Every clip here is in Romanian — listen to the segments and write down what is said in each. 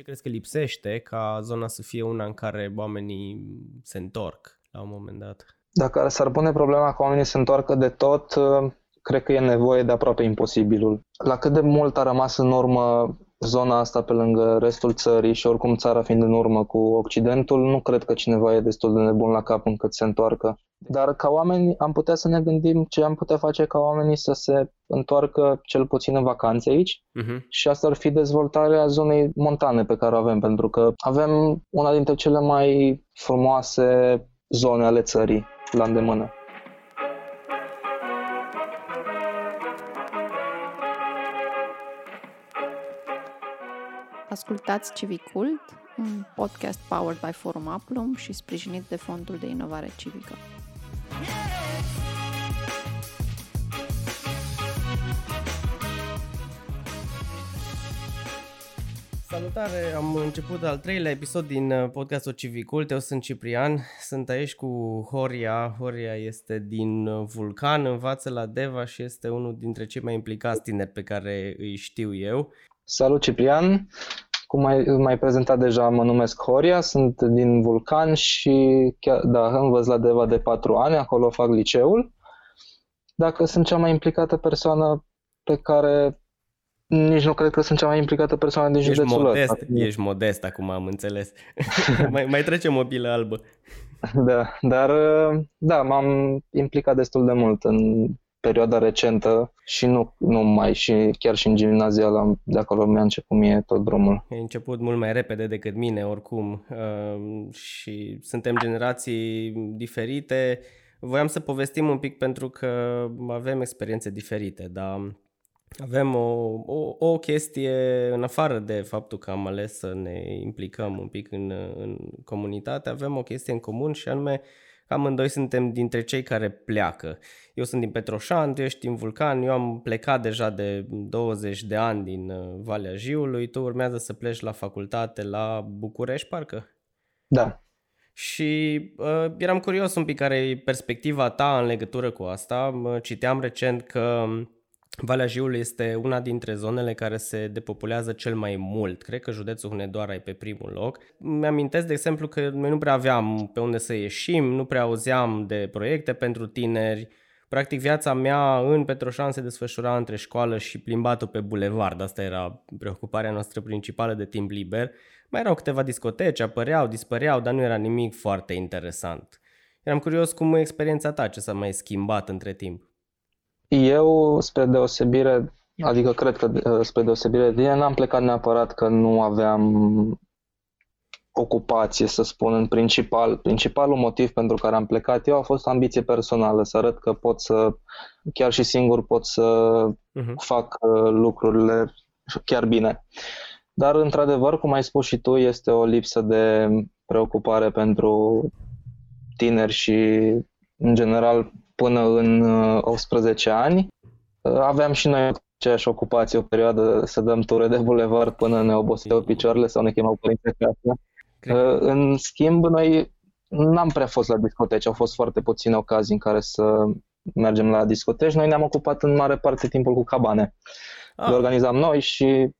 Ce crezi că lipsește ca zona să fie una în care oamenii se întorc la un moment dat? Dacă s-ar pune problema că oamenii se întoarcă de tot, cred că e nevoie de aproape imposibilul. La cât de mult a rămas în urmă zona asta pe lângă restul țării și oricum țara fiind în urmă cu Occidentul, nu cred că cineva e destul de nebun la cap încât se întoarcă. Dar ca oameni am putea să ne gândim ce am putea face ca oamenii să se întoarcă cel puțin în vacanțe aici uh-huh. și asta ar fi dezvoltarea zonei montane pe care o avem, pentru că avem una dintre cele mai frumoase zone ale țării la îndemână. Ascultați Civicult, un podcast powered by Forum Aplum și sprijinit de Fondul de Inovare Civică. Salutare! Am început al treilea episod din uh, podcastul Civicult. Eu sunt Ciprian, sunt aici cu Horia. Horia este din uh, Vulcan, învață la Deva și este unul dintre cei mai implicați tineri pe care îi știu eu. Salut Ciprian! Cum ai, mai prezentat deja, mă numesc Horia, sunt din Vulcan și chiar, da, învăț la Deva de patru ani, acolo fac liceul. Dacă sunt cea mai implicată persoană pe care nici nu cred că sunt cea mai implicată persoană din ești județul modest, ăsta. Ești modest, acum am înțeles. mai, mai trece mobilă albă. Da, dar da, m-am implicat destul de mult în perioada recentă și nu numai, și chiar și în gimnazial de acolo mi-a început mie tot drumul. Ai început mult mai repede decât mine oricum uh, și suntem generații diferite. Voiam să povestim un pic pentru că avem experiențe diferite, dar avem o, o, o chestie în afară de faptul că am ales să ne implicăm un pic în, în comunitate, avem o chestie în comun și anume amândoi suntem dintre cei care pleacă. Eu sunt din Petroșan, tu ești din Vulcan, eu am plecat deja de 20 de ani din uh, Valea Jiului, tu urmează să pleci la facultate la București, parcă? Da. Și uh, eram curios un pic care e perspectiva ta în legătură cu asta. Citeam recent că Valea Jiului este una dintre zonele care se depopulează cel mai mult. Cred că județul Hunedoara e pe primul loc. Mi-amintesc, de exemplu, că noi nu prea aveam pe unde să ieșim, nu prea auzeam de proiecte pentru tineri. Practic, viața mea în Petroșan se desfășura între școală și plimbatul pe bulevard. Asta era preocuparea noastră principală de timp liber. Mai erau câteva discoteci, apăreau, dispăreau, dar nu era nimic foarte interesant. Eram curios cum e experiența ta, ce s-a mai schimbat între timp. Eu, spre deosebire, adică cred că uh, spre deosebire de tine, n-am plecat neapărat că nu aveam ocupație, să spun, în principal. Principalul motiv pentru care am plecat eu a fost ambiție personală, să arăt că pot să, chiar și singur pot să uh-huh. fac uh, lucrurile chiar bine. Dar, într-adevăr, cum ai spus și tu, este o lipsă de preocupare pentru tineri și, în general, până în 18 uh, ani. Uh, aveam și noi aceeași ocupație, o perioadă să dăm ture de bulevard până ne oboseau picioarele sau ne chemau părinții acasă. Uh, în schimb, noi n-am prea fost la discoteci, au fost foarte puține ocazii în care să mergem la discoteci. Noi ne-am ocupat în mare parte timpul cu cabane. Ah. Le organizam noi și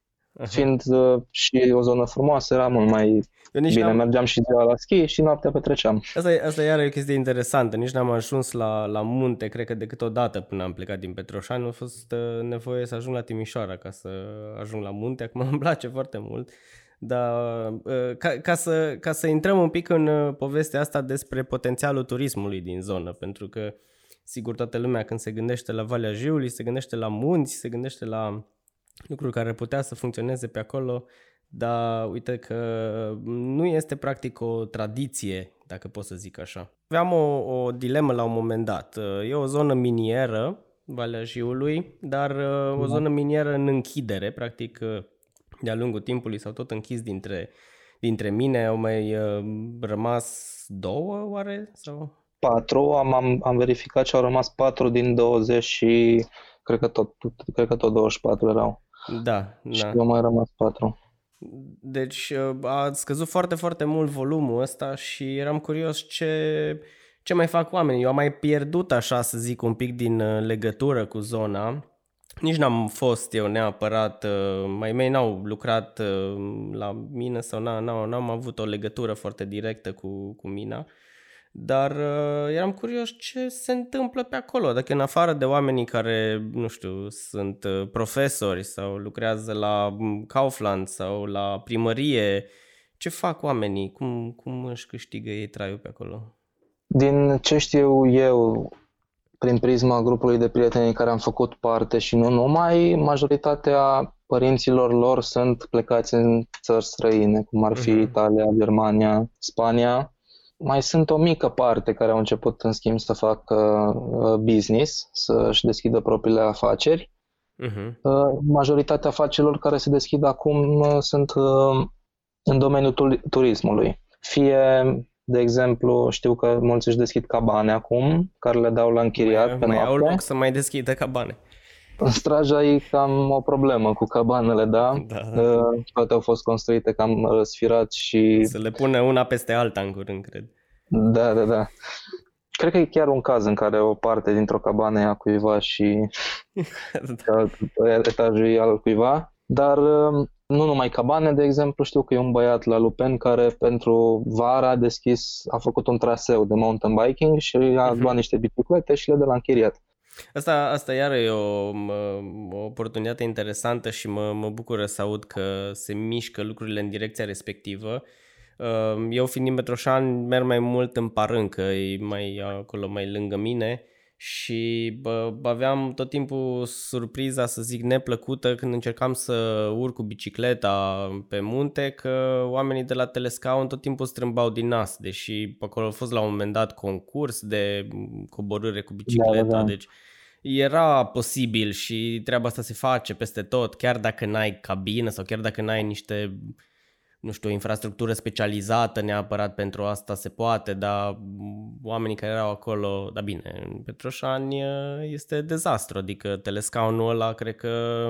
Fiind uh, și o zonă frumoasă, era mult mai Eu nici bine. N-am... Mergeam și ziua la schi și noaptea petreceam. Asta, asta iar e o chestie interesantă. Nici n-am ajuns la, la munte, cred că decât o dată până am plecat din Petroșani. A fost uh, nevoie să ajung la Timișoara ca să ajung la munte. Acum îmi place foarte mult. Dar uh, ca, ca, să, ca să intrăm un pic în uh, povestea asta despre potențialul turismului din zonă, pentru că sigur toată lumea când se gândește la Valea Jiului, se gândește la munți, se gândește la lucruri care putea să funcționeze pe acolo, dar uite că nu este practic o tradiție, dacă pot să zic așa. Aveam o, o dilemă la un moment dat. E o zonă minieră, Valea Jiului, dar o da. zonă minieră în închidere, practic de-a lungul timpului s-au tot închis dintre, dintre mine, au mai rămas două oare? Sau? Patru, am, am, am verificat și au rămas patru din 20 și cred că tot, cred că tot 24 erau. Da, și da. eu mai rămas patru. Deci uh, a scăzut foarte, foarte mult volumul ăsta și eram curios ce, ce mai fac oamenii. Eu am mai pierdut, așa să zic, un pic din uh, legătură cu zona nici n-am fost eu neapărat, uh, mai mei n-au lucrat uh, la mine sau n-am, n-am avut o legătură foarte directă cu, cu mina, dar uh, eram curios ce se întâmplă pe acolo, dacă în afară de oamenii care, nu știu, sunt profesori sau lucrează la mm, Kaufland sau la primărie, ce fac oamenii, cum, cum își câștigă ei traiul pe acolo? Din ce știu eu, prin prisma grupului de prieteni care am făcut parte și nu numai, majoritatea părinților lor sunt plecați în țări străine, cum ar fi uh-huh. Italia, Germania, Spania. Mai sunt o mică parte care au început, în schimb, să facă uh, business, să-și deschidă propriile afaceri. Uh-huh. Majoritatea afacerilor care se deschid acum uh, sunt în domeniul turismului. Fie de exemplu, știu că mulți își deschid cabane acum, care le dau la închiriat mai, pe mai noapte. au loc să mai deschidă cabane. În Straja e cam o problemă cu cabanele, da? da, da. Uh, toate au fost construite cam răsfirat și... Să le pune una peste alta în curând, cred. Da, da, da. Cred că e chiar un caz în care o parte dintr-o cabană e a cuiva și da. etajul e al cuiva. Dar uh, nu numai cabane, de exemplu, știu că e un băiat la Lupen care pentru vara a deschis, a făcut un traseu de mountain biking și a uh-huh. luat niște biciclete și le de la închiriat. Asta, asta iar e o, o oportunitate interesantă și mă, mă bucură să aud că se mișcă lucrurile în direcția respectivă. Uh, eu fiind din Metroșan merg mai mult în Parâncă, e mai acolo mai lângă mine și bă, aveam tot timpul surpriza, să zic, neplăcută când încercam să urc cu bicicleta pe munte, că oamenii de la Telescaun tot timpul strâmbau din nas, deși acolo a fost la un moment dat concurs de coborâre cu bicicleta, da, da. deci era posibil și treaba asta se face peste tot, chiar dacă n-ai cabină sau chiar dacă n-ai niște nu știu, o infrastructură specializată neapărat pentru asta se poate, dar oamenii care erau acolo, da bine, în Petroșani este dezastru, adică telescaunul ăla, cred că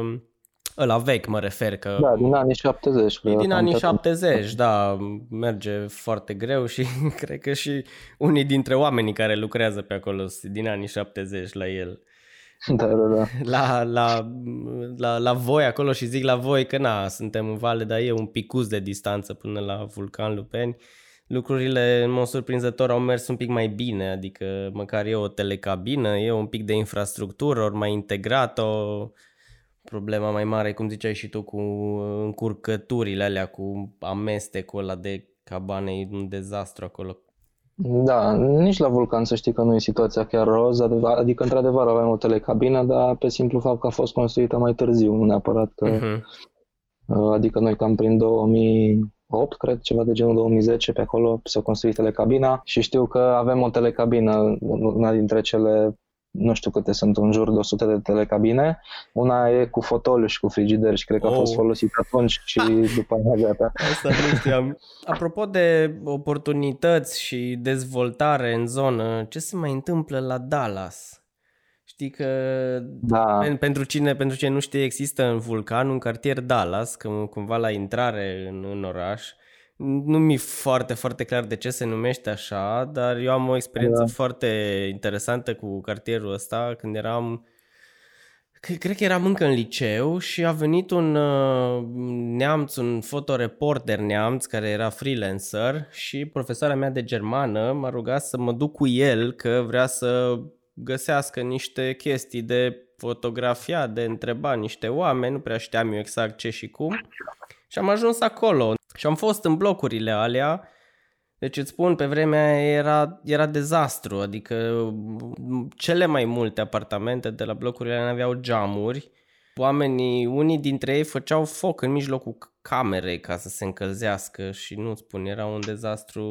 ăla vechi mă refer că... Da, din anii 70. E din anii 70, da, merge foarte greu și cred că și unii dintre oamenii care lucrează pe acolo sunt din anii 70 la el. Da, da, da. La, la, la, la voi acolo și zic la voi că na, suntem în vale, dar e un picus de distanță până la vulcan Lupeni. Lucrurile, în mod surprinzător, au mers un pic mai bine, adică măcar e o telecabină, e un pic de infrastructură, ori mai integrat, o problema mai mare, cum ziceai și tu, cu încurcăturile alea, cu amestecul ăla de cabane, e un dezastru acolo. Da, nici la Vulcan să știi că nu e situația chiar roz, adică într-adevăr avem o telecabină, dar pe simplu fapt că a fost construită mai târziu, nu neapărat că... Uh-huh. Adică noi cam prin 2008, cred, ceva de genul 2010, pe acolo s-a construit telecabina și știu că avem o telecabină, una dintre cele nu știu câte sunt, în jur de 100 de telecabine. Una e cu fotoliu și cu frigider și cred că oh. a fost oh. folosit atunci și după aia gata. Asta nu știam. Apropo de oportunități și dezvoltare în zonă, ce se mai întâmplă la Dallas? Știi că da. pentru cine pentru cine nu știe există în Vulcan un cartier Dallas, cumva la intrare în, în oraș nu mi-e foarte, foarte clar de ce se numește așa, dar eu am o experiență da. foarte interesantă cu cartierul ăsta când eram Cred că eram încă în liceu și a venit un uh, neamț, un fotoreporter neamț care era freelancer și profesoara mea de germană m-a rugat să mă duc cu el că vrea să găsească niște chestii de fotografia, de întreba niște oameni, nu prea știam eu exact ce și cum. Și am ajuns acolo și am fost în blocurile alea, deci îți spun, pe vremea aia era, era dezastru, adică cele mai multe apartamente de la blocurile alea aveau geamuri, oamenii, unii dintre ei făceau foc în mijlocul camerei ca să se încălzească și nu spun, era un dezastru,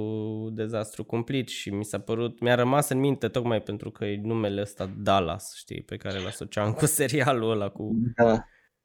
dezastru cumplit și mi s-a părut, mi-a rămas în minte tocmai pentru că e numele ăsta Dallas, știi, pe care l-asociam cu serialul ăla cu... Da.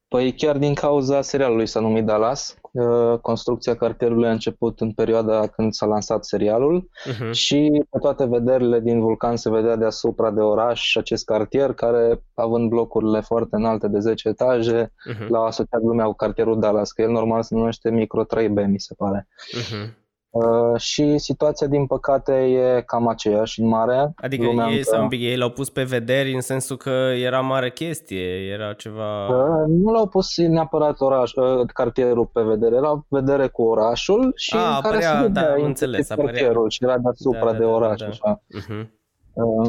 Păi chiar din cauza serialului s-a numit Dallas. Uh, construcția cartierului a început în perioada când s-a lansat serialul uh-huh. și pe toate vederile din Vulcan se vedea deasupra de oraș acest cartier care, având blocurile foarte înalte de 10 etaje, uh-huh. l-a asociat lumea cu cartierul Dallas, că el normal se numește Micro 3B, mi se pare. Uh-huh. Uh, și situația, din păcate, e cam aceeași în mare. Adică Lumea ei, încă... pic, ei l-au pus pe vederi în sensul că era mare chestie, era ceva... Uh, nu l-au pus neapărat oraș, uh, cartierul pe vedere, era vedere cu orașul și A, în care apărea, se da, înțeles, cartierul și era deasupra da, da, de oraș. Da, da, da. Așa. Uh-huh. Uh,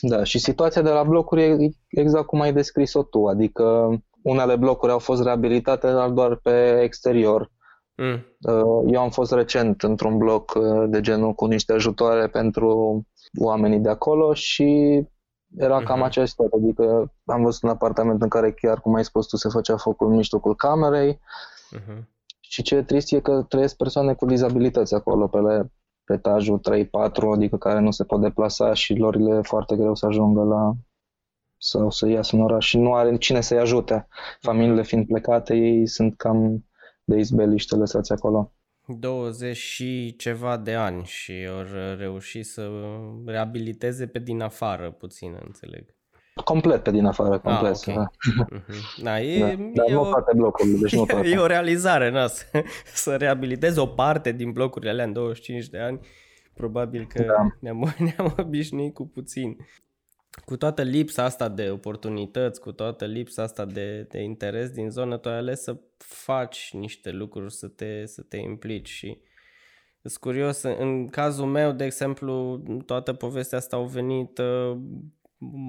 da, și situația de la blocuri e exact cum ai descris-o tu, adică unele blocuri au fost reabilitate, dar doar pe exterior Mm. Uh, eu am fost recent într-un bloc uh, de genul cu niște ajutoare pentru oamenii de acolo și era cam mm-hmm. aceeași situație, adică am văzut un apartament în care chiar, cum ai spus tu, se făcea focul în mijlocul camerei mm-hmm. și ce trist e că trăiesc persoane cu dizabilități acolo pe, le, pe etajul 3-4, adică care nu se pot deplasa și lor le e foarte greu să ajungă la sau să iasă în oraș și nu are cine să-i ajute. Familiile fiind plecate, ei sunt cam de izbeliște lăsați acolo. 20 și ceva de ani și au reușit să reabiliteze pe din afară puțin, înțeleg. Complet pe din afară, ah, complet. Ah, okay. da. Mhm. da, e, da. Dar e nu o, toate blocurile, deci nu toate. E o realizare, na, să, să reabilitezi o parte din blocurile alea în 25 de ani. Probabil că da. ne-am, ne-am obișnuit cu puțin cu toată lipsa asta de oportunități, cu toată lipsa asta de, de interes din zonă, tu ai ales să faci niște lucruri, să te, să te implici și sunt curios, în cazul meu, de exemplu, toată povestea asta au venit uh,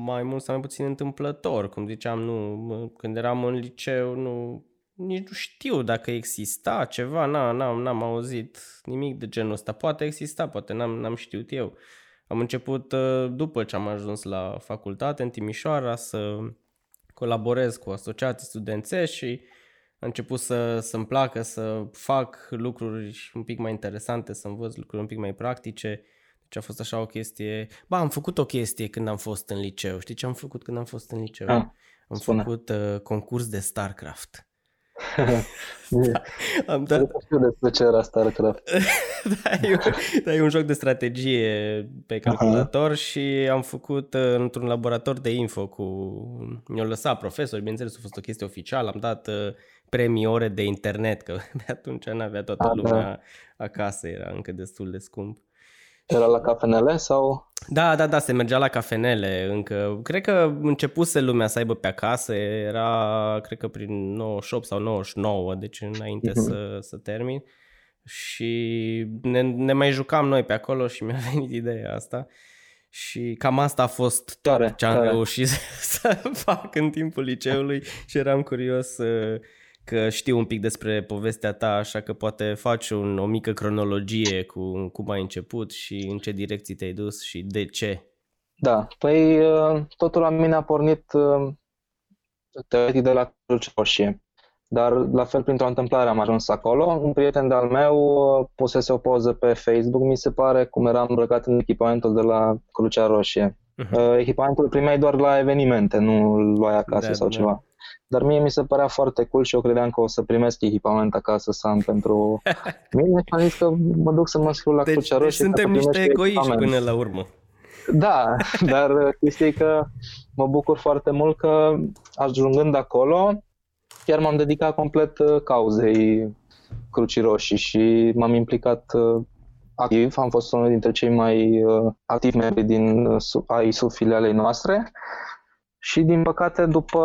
mai mult sau mai puțin întâmplător, cum ziceam, nu, când eram în liceu, nu, nici nu știu dacă exista ceva, n-am, n-am, n-am auzit nimic de genul ăsta, poate exista, poate n-am, n-am știut eu. Am început, uh, după ce am ajuns la facultate în Timișoara, să colaborez cu asociații studențești și a început să, să-mi placă să fac lucruri un pic mai interesante, să învăț lucruri un pic mai practice. Deci a fost așa o chestie... Ba, am făcut o chestie când am fost în liceu. Știi ce am făcut când am fost în liceu? Ah, am spune. făcut uh, concurs de StarCraft. da, am dat... Nu despre ce era StarCraft. da, e un, da, e un joc de strategie pe calculator Aha. și am făcut uh, într-un laborator de info cu... Mi-au lăsat profesori, bineînțeles, a fost o chestie oficială, am dat uh, premii ore de internet, că atunci n-avea toată A, lumea da. acasă, era încă destul de scump. Era la cafenele sau? Da, da, da, se mergea la cafenele încă. Cred că începuse lumea să aibă pe acasă, era, cred că prin 98 sau 99, deci înainte uh-huh. să, să termin. Și ne, ne mai jucam noi pe acolo și mi-a venit ideea asta. Și cam asta a fost tare, ce am tare. reușit să fac în timpul liceului și eram curios uh, că știu un pic despre povestea ta, așa că poate faci un, o mică cronologie cu cum ai început și în ce direcții te-ai dus și de ce. Da, păi uh, totul la mine a pornit uh, teoretic de la Cruce Roșie. Dar la fel printr-o întâmplare am ajuns acolo. Un prieten de-al meu uh, pusese o poză pe Facebook, mi se pare, cum eram îmbrăcat în echipamentul de la Crucea Roșie. Uh-huh. Echipamentul îl primeai doar la evenimente, nu îl luai acasă da, sau da. ceva. Dar mie mi se părea foarte cool și eu credeam că o să primesc echipament acasă să am pentru mine și am zis că mă duc să mă scriu la deci, Crucea deci Roșie. Deci suntem niște egoiști până la urmă. Da, dar chestia e că mă bucur foarte mult că ajungând acolo, chiar m-am dedicat complet uh, cauzei Crucii Roșii și m-am implicat uh, activ. Am fost unul dintre cei mai uh, activi membri din ai subfilialei noastre și din păcate după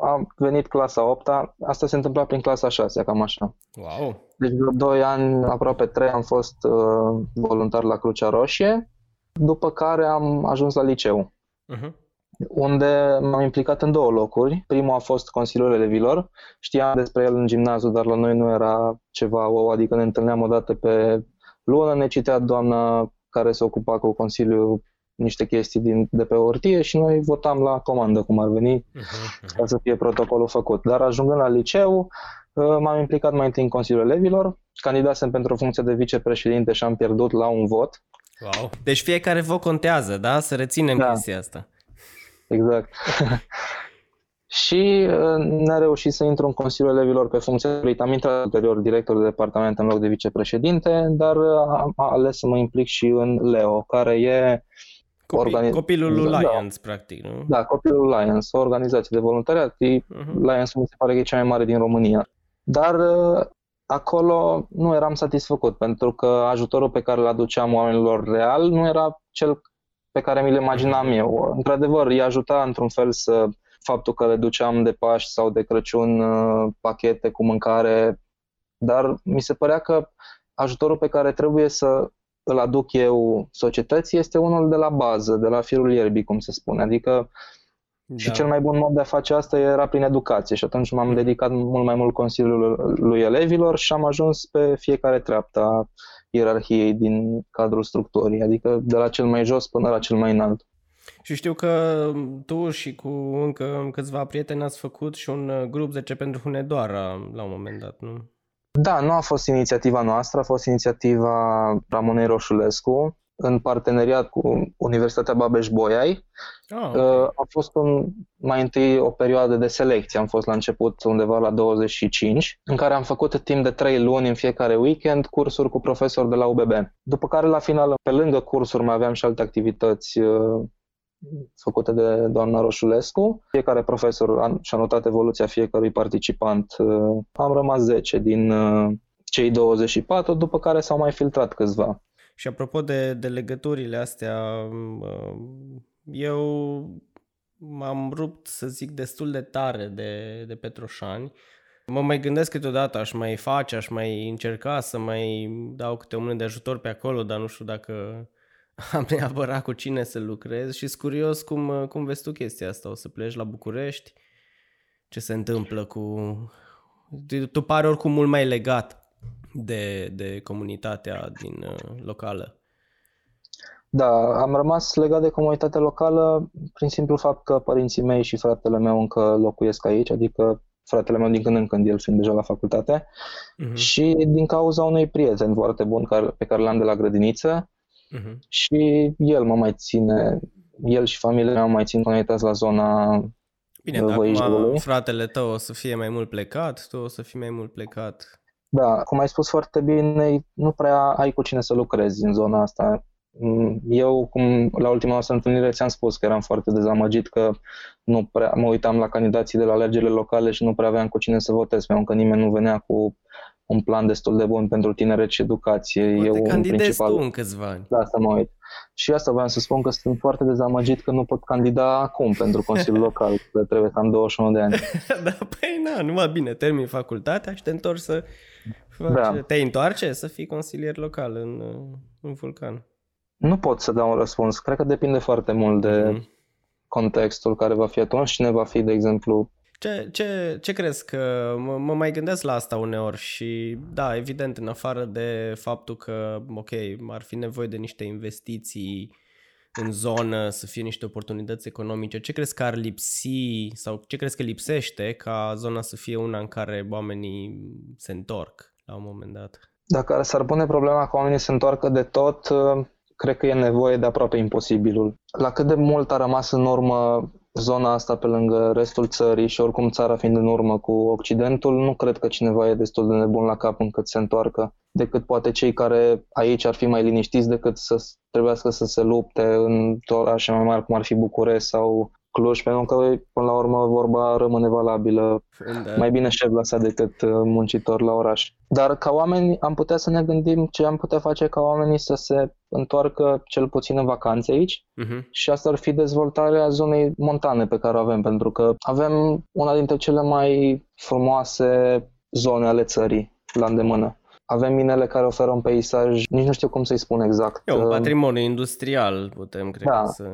a venit clasa 8 asta se întâmpla prin clasa 6 cam așa. Wow. Deci vreo 2 ani, aproape 3 am fost uh, voluntar la Crucea Roșie, după care am ajuns la liceu. Uh-huh. Unde m-am implicat în două locuri. Primul a fost Consiliul Elevilor. Știam despre el în gimnaziu, dar la noi nu era ceva wow, adică ne întâlneam o dată pe lună, ne citea doamna care se ocupa cu Consiliul niște chestii din, de pe ortie și noi votam la comandă cum ar veni uh-huh, ca să fie protocolul făcut. Dar ajungând la liceu, uh, m-am implicat mai întâi în Consiliul Elevilor, candidasem pentru o funcție de vicepreședinte și am pierdut la un vot. Wow. Deci fiecare vot contează, da? Să reținem da. chestia asta. Exact. și uh, ne-a reușit să intru în Consiliul Elevilor pe funcția de Am intrat ulterior director de departament în loc de vicepreședinte, dar am ales să mă implic și în LEO, care e Copii, organiz... Copilul lui da, Lions, practic, nu? Da, Copilul Lions, o organizație de voluntariat. Uh-huh. Lions mi se pare că e cea mai mare din România. Dar uh, acolo nu eram satisfăcut, pentru că ajutorul pe care îl aduceam oamenilor real nu era cel pe care mi-l imaginam eu. Într-adevăr, îi ajuta într-un fel să faptul că le duceam de Paști sau de Crăciun uh, pachete cu mâncare, dar mi se părea că ajutorul pe care trebuie să îl aduc eu societății este unul de la bază, de la firul ierbii, cum se spune. Adică da. și cel mai bun mod de a face asta era prin educație și atunci m-am dedicat mult mai mult Consiliului lui elevilor și am ajuns pe fiecare treaptă a ierarhiei din cadrul structurii, adică de la cel mai jos până la cel mai înalt. Și știu că tu și cu încă câțiva prieteni ați făcut și un uh, grup 10 pentru Hunedoara la un moment dat, nu? Da, nu a fost inițiativa noastră, a fost inițiativa Ramonei Roșulescu în parteneriat cu Universitatea Babeș-Bolyai. Ah, okay. Uh, a fost un, mai întâi o perioadă de selecție, am fost la început undeva la 25, în care am făcut timp de 3 luni în fiecare weekend cursuri cu profesori de la UBB. După care la final, pe lângă cursuri, mai aveam și alte activități uh, făcute de doamna Roșulescu. Fiecare profesor a, și-a notat evoluția fiecărui participant. Uh, am rămas 10 din uh, cei 24, după care s-au mai filtrat câțiva. Și apropo de, de legăturile astea, uh, eu m-am rupt, să zic, destul de tare de, de Petroșani. Mă mai gândesc câteodată, aș mai face, aș mai încerca să mai dau câte o mână de ajutor pe acolo, dar nu știu dacă am neapărat cu cine să lucrez și sunt curios cum, cum vezi tu chestia asta. O să pleci la București? Ce se întâmplă cu... Tu pare oricum mult mai legat de, de comunitatea din uh, locală. Da, am rămas legat de comunitatea locală prin simplu fapt că părinții mei și fratele meu încă locuiesc aici, adică fratele meu din când în când, el fiind deja la facultate, uh-huh. și din cauza unui prieten foarte bun care, pe care l-am de la grădiniță, Uh-huh. Și el mă mai ține, el și familia mea mai țin conectați la zona Bine, dar acum fratele tău o să fie mai mult plecat, tu o să fii mai mult plecat. Da, cum ai spus foarte bine, nu prea ai cu cine să lucrezi în zona asta. Mm, eu, cum la ultima noastră întâlnire ți-am spus că eram foarte dezamăgit că nu prea, mă uitam la candidații de la alegerile locale și nu prea aveam cu cine să votez, pentru că nimeni nu venea cu un plan destul de bun pentru tineret și educație. Poate Eu, candidezi principal, tu în câțiva ani. Da, să mă uit. Și asta vreau să spun că sunt foarte dezamăgit că nu pot candida acum pentru Consiliul Local, că trebuie să am 21 de ani. da, păi na, numai bine, termin facultatea și te întorci să faci, da. te întoarce să fii consilier local în, în Vulcan. Nu pot să dau un răspuns. Cred că depinde foarte mult de mm-hmm. Contextul care va fi atunci. Cine va fi, de exemplu, ce, ce, ce crezi că mă, mă mai gândesc la asta uneori și da, evident, în afară de faptul că, ok, ar fi nevoie de niște investiții în zonă, să fie niște oportunități economice, ce crezi că ar lipsi sau ce crezi că lipsește ca zona să fie una în care oamenii se întorc la un moment dat? Dacă s-ar pune problema că oamenii se întoarcă de tot, cred că e nevoie de aproape imposibilul. La cât de mult a rămas în urmă zona asta pe lângă restul țării și oricum țara fiind în urmă cu Occidentul, nu cred că cineva e destul de nebun la cap încât se întoarcă, decât poate cei care aici ar fi mai liniștiți decât să trebuiască să se lupte în orașe mai mari cum ar fi București sau Cluj, pentru că până la urmă vorba rămâne valabilă. Da. Mai bine șef lăsat decât uh, muncitor la oraș. Dar ca oameni am putea să ne gândim ce am putea face ca oamenii să se întoarcă cel puțin în vacanțe aici uh-huh. și asta ar fi dezvoltarea zonei montane pe care o avem, pentru că avem una dintre cele mai frumoase zone ale țării la îndemână. Avem minele care oferă un peisaj, nici nu știu cum să-i spun exact. E un uh, patrimoniu industrial, putem, cred da. să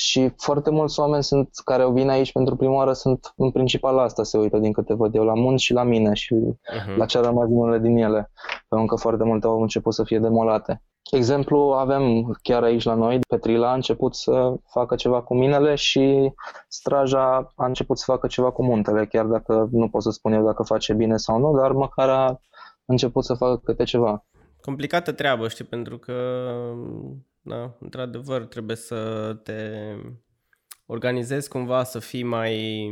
și foarte mulți oameni sunt, care vin aici pentru prima oară sunt în principal la asta se uită din câte văd eu, la munți și la mine și uh-huh. la ce a rămas din ele, pentru că foarte multe au început să fie demolate. Exemplu, avem chiar aici la noi, Petrila a început să facă ceva cu minele și Straja a început să facă ceva cu muntele, chiar dacă nu pot să spun eu dacă face bine sau nu, dar măcar a început să facă câte ceva. Complicată treabă, știi, pentru că da, într-adevăr trebuie să te organizezi cumva să fii mai,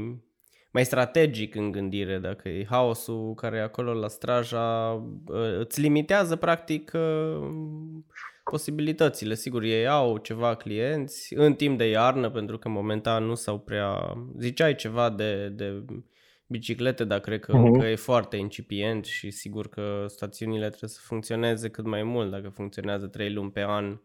mai strategic în gândire, dacă e haosul care e acolo la straja, ă, îți limitează practic ă, posibilitățile. Sigur, ei au ceva clienți în timp de iarnă, pentru că momentan nu s-au prea... Ziceai ceva de, de biciclete, dar cred că uh-huh. încă e foarte incipient și sigur că stațiunile trebuie să funcționeze cât mai mult. Dacă funcționează 3 luni pe an,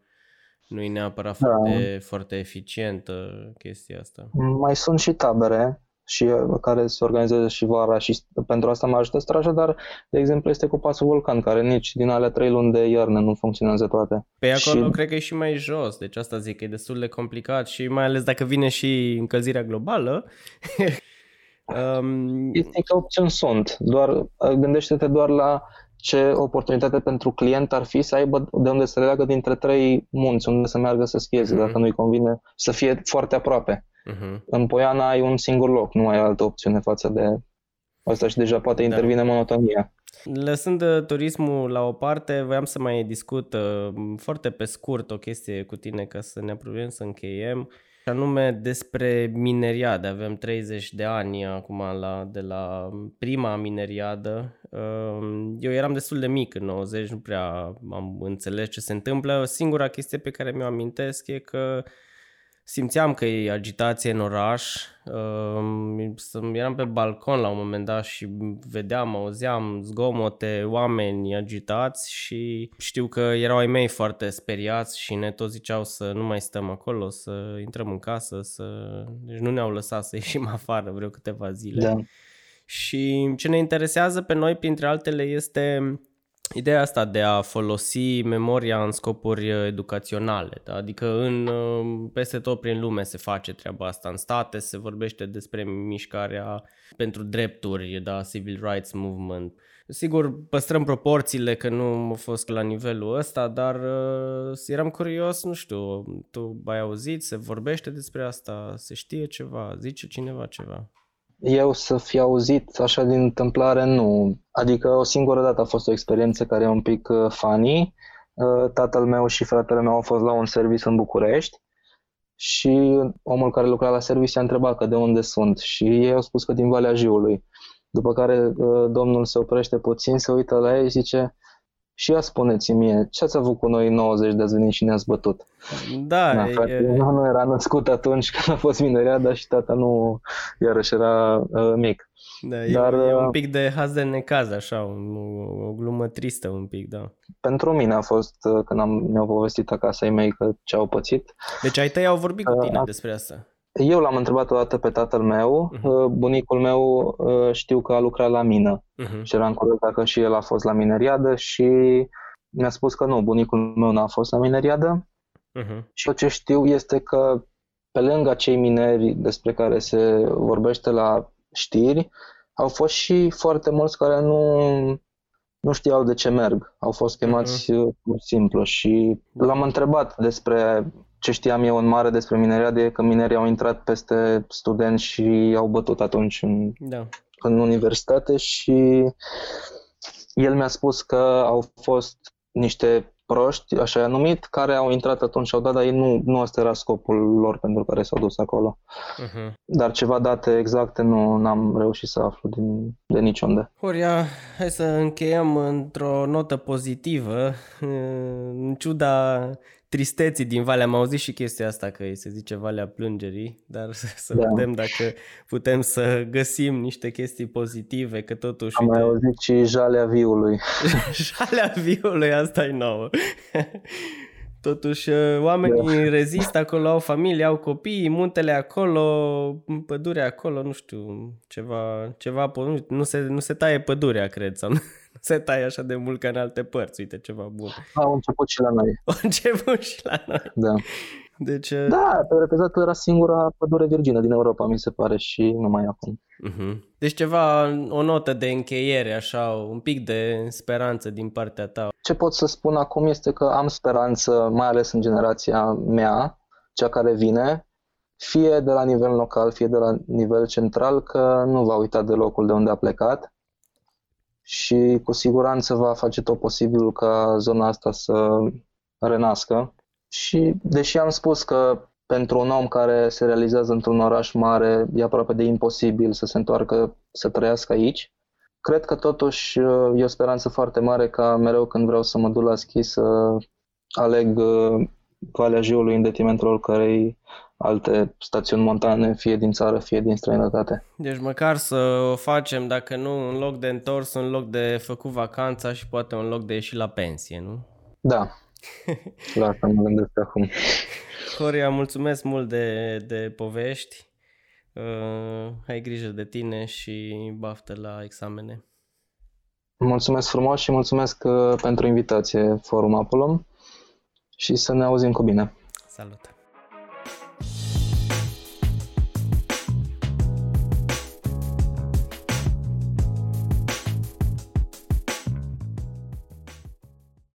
nu e neapărat da. foarte, foarte eficientă chestia asta. Mai sunt și tabere și uh, care se organizează și vara și pentru asta mă ajută straja, dar de exemplu este cu pasul Vulcan, care nici din alea trei luni de iarnă nu funcționează toate. Pe acolo și... cred că e și mai jos, deci asta zic că e destul de complicat și mai ales dacă vine și încălzirea globală. um... Este că opțiuni sunt, doar uh, gândește-te doar la ce oportunitate pentru client ar fi să aibă de unde să leagă dintre trei munți, unde să meargă să schieze, mm-hmm. dacă nu-i convine, să fie foarte aproape. Uh-huh. În Poiana ai un singur loc, nu ai altă opțiune față de asta și deja poate da. intervine da. monotonia. Lăsând uh, turismul la o parte, voiam să mai discut uh, foarte pe scurt o chestie cu tine ca să ne apropiem să încheiem și anume despre mineriade. Avem 30 de ani acum la, de la prima mineriadă. Uh, eu eram destul de mic în 90, nu prea am înțeles ce se întâmplă. Singura chestie pe care mi-o amintesc e că simțeam că e agitație în oraș. Eram pe balcon la un moment dat și vedeam, auzeam zgomote, oameni agitați și știu că erau ai mei foarte speriați și ne tot ziceau să nu mai stăm acolo, să intrăm în casă, să... deci nu ne-au lăsat să ieșim afară vreo câteva zile. Da. Și ce ne interesează pe noi, printre altele, este ideea asta de a folosi memoria în scopuri uh, educaționale, da? adică în, uh, peste tot prin lume se face treaba asta. În state se vorbește despre mișcarea pentru drepturi, da? Civil Rights Movement. Sigur, păstrăm proporțiile că nu a fost la nivelul ăsta, dar uh, eram curios, nu știu, tu ai auzit, se vorbește despre asta, se știe ceva, zice cineva ceva? Eu să fi auzit așa din întâmplare, nu. Adică o singură dată a fost o experiență care e un pic uh, funny. Uh, tatăl meu și fratele meu au fost la un serviciu în București și omul care lucra la serviciu a întrebat că de unde sunt și ei au spus că din Valea Jiului. După care uh, domnul se oprește puțin, se uită la ei și zice și ia spuneți-mi mie, ce ați avut cu noi 90 de azi venit și ne-ați bătut? Da, da frate, e... nu, nu era născut atunci când a fost dar și tata nu, iarăși era uh, mic. Da, Dar, e, e un uh, pic de haz de necaz, așa, o, o glumă tristă un pic, da. Pentru mine a fost uh, când am, mi-au povestit acasă ei mei că ce au pățit. Deci ai tăi au vorbit cu tine uh, despre asta? Eu l-am întrebat o dată pe tatăl meu, uh-huh. bunicul meu știu că a lucrat la mină uh-huh. și eram curios dacă și el a fost la mineriadă și mi-a spus că nu, bunicul meu n-a fost la mineriadă uh-huh. și tot ce știu este că pe lângă cei mineri despre care se vorbește la știri, au fost și foarte mulți care nu, nu știau de ce merg. Au fost chemați uh-huh. pur și simplu și l-am întrebat despre ce știam eu în mare despre mineriade e că minerii au intrat peste studenți și au bătut atunci în, da. în universitate și el mi-a spus că au fost niște proști, așa i-a numit, care au intrat atunci și au dat, dar ei nu, nu asta era scopul lor pentru care s-au dus acolo. Uh-huh. Dar ceva date exacte nu am reușit să aflu din, de niciunde. Horia, hai să încheiem într-o notă pozitivă. În ciuda tristeții din Valea. Am auzit și chestia asta că se zice Valea Plângerii, dar să da. vedem dacă putem să găsim niște chestii pozitive, că totuși... Am mai auzit și Jalea Viului. Jalea Viului, asta e nouă. Totuși, uh, oamenii da. rezistă acolo, au familie, au copii, muntele acolo, pădurea acolo, nu știu, ceva, ceva nu, se, nu se taie pădurea, cred, sau nu se taie așa de mult ca în alte părți, uite, ceva bun. Au început și la noi. Au început și la noi. Da. Deci, uh, da, pe reprezentat era singura pădure virgină din Europa, mi se pare, și numai acum. Uh-huh. Deci ceva, o notă de încheiere, așa, un pic de speranță din partea ta. Ce pot să spun acum este că am speranță, mai ales în generația mea, cea care vine, fie de la nivel local, fie de la nivel central, că nu va uita de locul de unde a plecat și cu siguranță va face tot posibilul ca zona asta să renască și deși am spus că pentru un om care se realizează într-un oraș mare e aproape de imposibil să se întoarcă să trăiască aici, cred că totuși e o speranță foarte mare ca mereu când vreau să mă duc la schi să aleg uh, Valea Jiului în detrimentul oricărei alte stațiuni montane, fie din țară, fie din străinătate. Deci măcar să o facem, dacă nu, în loc de întors, în loc de făcut vacanța și poate un loc de ieșit la pensie, nu? Da, la asta mă gândesc acum. Horia, mulțumesc mult de, de povești. Uh, ai grijă de tine și baftă la examene. Mulțumesc frumos și mulțumesc uh, pentru invitație, Forum Apollo și să ne auzim cu bine. Salut!